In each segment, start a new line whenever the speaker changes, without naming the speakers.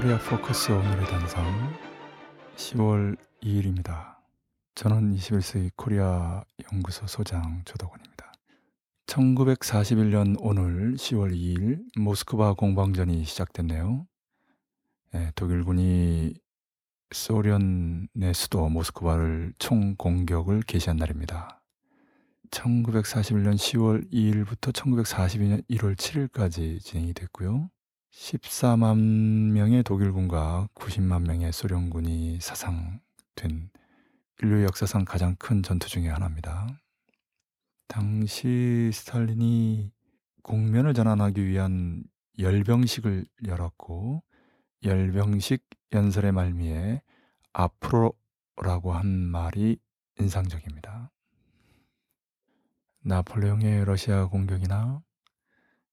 코리아 포커스 오늘의 단상 10월 2일입니다. 저는 21세기 코리아 연구소 소장 조덕원입니다. 1941년 오늘 10월 2일 모스크바 공방전이 시작됐네요. 예, 독일군이 소련의 수도 모스크바를 총 공격을 개시한 날입니다. 1941년 10월 2일부터 1942년 1월 7일까지 진행이 됐고요. 14만 명의 독일군과 90만 명의 소련군이 사상된 인류 역사상 가장 큰 전투 중의 하나입니다. 당시 스탈린이 공면을 전환하기 위한 열병식을 열었고 열병식 연설의 말미에 앞으로라고 한 말이 인상적입니다. 나폴레옹의 러시아 공격이나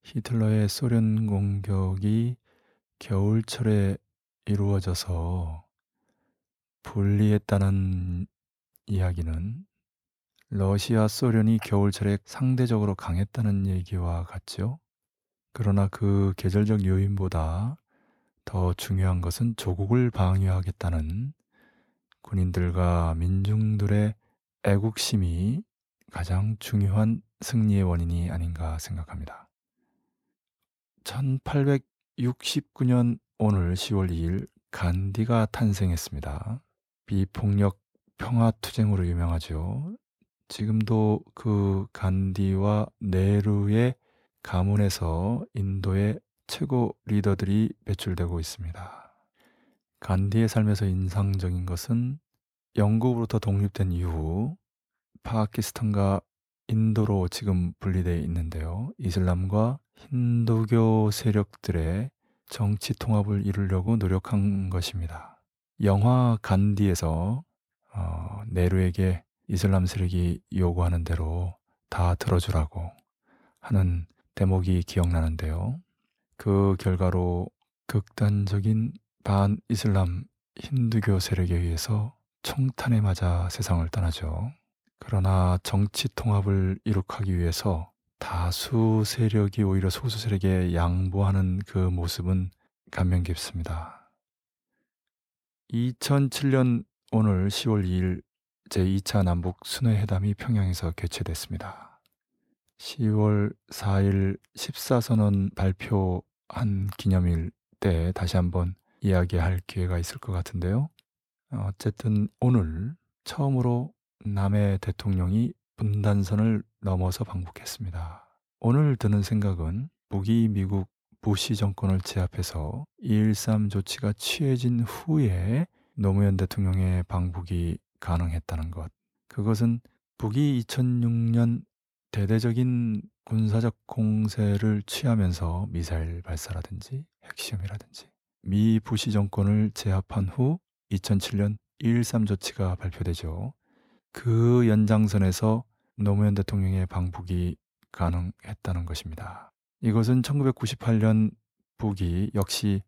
히틀러의 소련 공격이 겨울철에 이루어져서 불리했다는 이야기는 러시아, 소련이 겨울철에 상대적으로 강했다는 얘기와 같죠. 그러나 그 계절적 요인보다 더 중요한 것은 조국을 방위하겠다는 군인들과 민중들의 애국심이 가장 중요한 승리의 원인이 아닌가 생각합니다. 1869년 오늘 10월 2일 간디가 탄생했습니다. 비폭력 평화투쟁으로 유명하죠. 지금도 그 간디와 네루의 가문에서 인도의 최고 리더들이 배출되고 있습니다. 간디의 삶에서 인상적인 것은 영국으로부터 독립된 이후 파키스탄과 인도로 지금 분리되어 있는데요. 이슬람과 힌두교 세력들의 정치 통합을 이루려고 노력한 것입니다. 영화 간디에서 어, 네루에게 이슬람 세력이 요구하는 대로 다 들어주라고 하는 대목이 기억나는데요. 그 결과로 극단적인 반 이슬람 힌두교 세력에 의해서 총탄에 맞아 세상을 떠나죠. 그러나 정치 통합을 이룩하기 위해서 다수 세력이 오히려 소수 세력에 양보하는 그 모습은 감명 깊습니다. 2007년 오늘 10월 2일 제2차 남북 순회회담이 평양에서 개최됐습니다. 10월 4일 14선언 발표한 기념일 때 다시 한번 이야기할 기회가 있을 것 같은데요. 어쨌든 오늘 처음으로 남의 대통령이 분단선을 넘어서 방북했습니다. 오늘 드는 생각은 북이 미국 부시 정권을 제압해서 2.13 조치가 취해진 후에 노무현 대통령의 방북이 가능했다는 것. 그것은 북이 2006년 대대적인 군사적 공세를 취하면서 미사일 발사라든지 핵시험이라든지 미 부시 정권을 제압한 후 2007년 2.13 조치가 발표되죠. 그 연장선에서 노무현 대통령의 방북이 가능했다는 것입니다. 이것은 1998년 북이 역시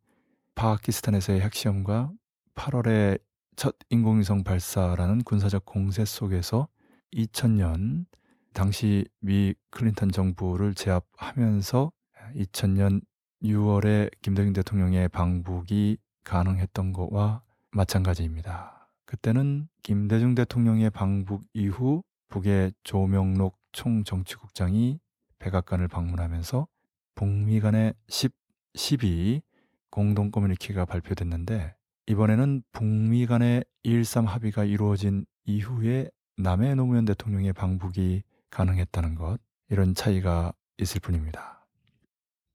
파키스탄에서의 핵시험과 8월에 첫 인공위성 발사라는 군사적 공세 속에서 2000년 당시 미 클린턴 정부를 제압하면서 2000년 6월에 김대중 대통령의 방북이 가능했던 것과 마찬가지입니다. 그때는 김대중 대통령의 방북 이후 북의 조명록 총정치국장이 백악관을 방문하면서 북미 간의 10, 12 공동 커뮤니케가 발표됐는데 이번에는 북미 간의 1.3 합의가 이루어진 이후에 남해 노무현 대통령의 방북이 가능했다는 것 이런 차이가 있을 뿐입니다.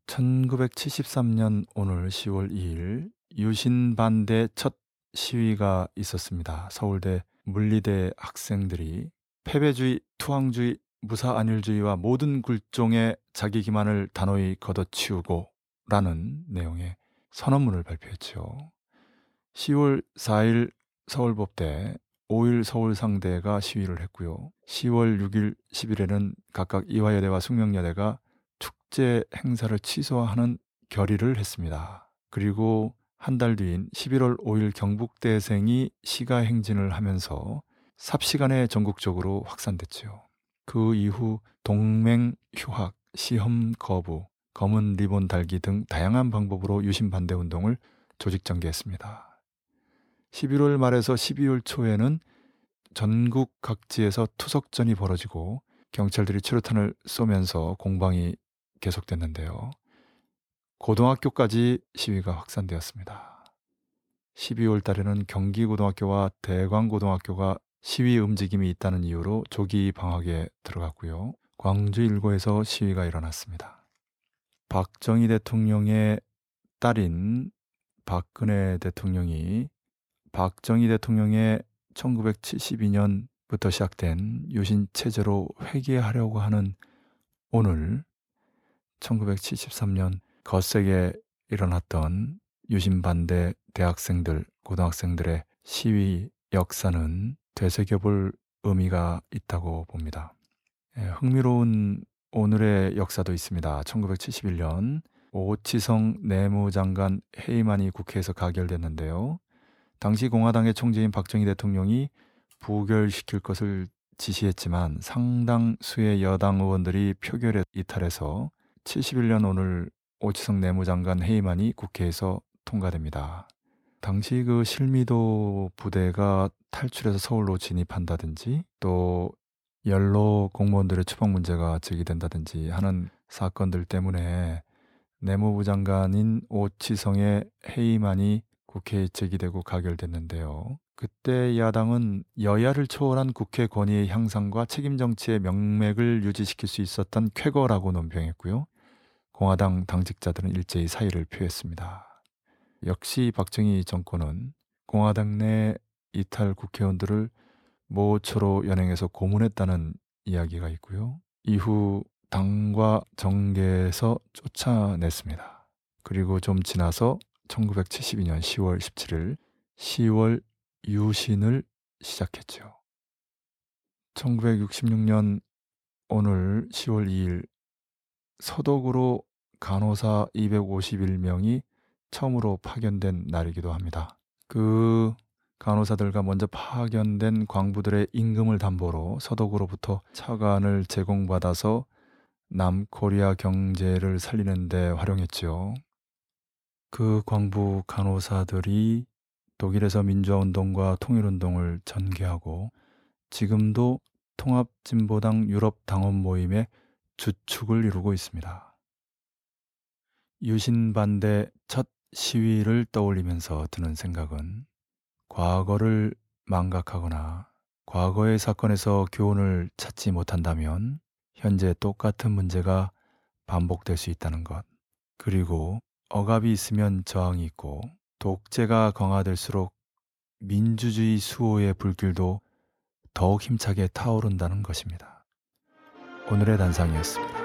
1973년 오늘 10월 2일 유신 반대 첫 시위가 있었습니다. 서울대 물리대 학생들이 패배주의, 투항주의, 무사 안일주의와 모든 굴종의 자기 기만을 단호히 걷어치우고 라는 내용의 선언문을 발표했죠. 10월 4일 서울법대, 5일 서울상대가 시위를 했고요. 10월 6일, 10일에는 각각 이화여대와 숙명여대가 축제 행사를 취소하는 결의를 했습니다. 그리고 한 달 뒤인 11월 5일 경북대생이 시가 행진을 하면서 삽시간에 전국적으로 확산됐지요. 그 이후 동맹 휴학, 시험 거부, 검은 리본 달기 등 다양한 방법으로 유신 반대 운동을 조직 전개했습니다. 11월 말에서 12월 초에는 전국 각지에서 투석전이 벌어지고 경찰들이 추루탄을 쏘면서 공방이 계속됐는데요. 고등학교까지 시위가 확산되었습니다. 12월 달에는 경기고등학교와 대광고등학교가 시위 움직임이 있다는 이유로 조기 방학에 들어갔고요. 광주 일고에서 시위가 일어났습니다. 박정희 대통령의 딸인 박근혜 대통령이 박정희 대통령의 1972년부터 시작된 유신 체제로 회귀하려고 하는 오늘 1973년 거세게 일어났던 유신 반대 대학생들, 고등학생들의 시위 역사는 되새겨볼 의미가 있다고 봅니다. 예, 흥미로운 오늘의 역사도 있습니다. 1971년 오치성 내무장관 해임안이 국회에서 가결됐는데요. 당시 공화당의 총재인 박정희 대통령이 부결시킬 것을 지시했지만 상당수의 여당 의원들이 표결에 이탈해서 71년 오늘 오치성 내무장관 해임안이 국회에서 통과됩니다. 당시 그 실미도 부대가 탈출해서 서울로 진입한다든지 또 연로 공무원들의 추방 문제가 제기된다든지 하는 사건들 때문에 내무부 장관인 오치성의 해임안이 국회에 제기되고 가결됐는데요. 그때 야당은 여야를 초월한 국회 권위의 향상과 책임 정치의 명맥을 유지시킬 수 있었던 쾌거라고 논평했고요. 공화당 당직자들은 일제히 사의를 표했습니다. 역시 박정희 정권은 공화당 내 이탈 국회의원들을 모초로 연행해서 고문했다는 이야기가 있고요. 이후 당과 정계에서 쫓아냈습니다. 그리고 좀 지나서 1972년 10월 17일 10월 유신을 시작했죠. 1966년 오늘 10월 2일 서독으로 간호사 251명이 처음으로 파견된 날이기도 합니다. 그 간호사들과 먼저 파견된 광부들의 임금을 담보로 서독으로부터 차관을 제공받아서 남코리아 경제를 살리는 데 활용했죠. 그 광부 간호사들이 독일에서 민주화운동과 통일운동을 전개하고 지금도 통합진보당 유럽 당원 모임의 주축을 이루고 있습니다. 유신 반대 첫 시위를 떠올리면서 드는 생각은 과거를 망각하거나 과거의 사건에서 교훈을 찾지 못한다면 현재 똑같은 문제가 반복될 수 있다는 것. 그리고 억압이 있으면 저항이 있고 독재가 강화될수록 민주주의 수호의 불길도 더욱 힘차게 타오른다는 것입니다. 오늘의 단상이었습니다.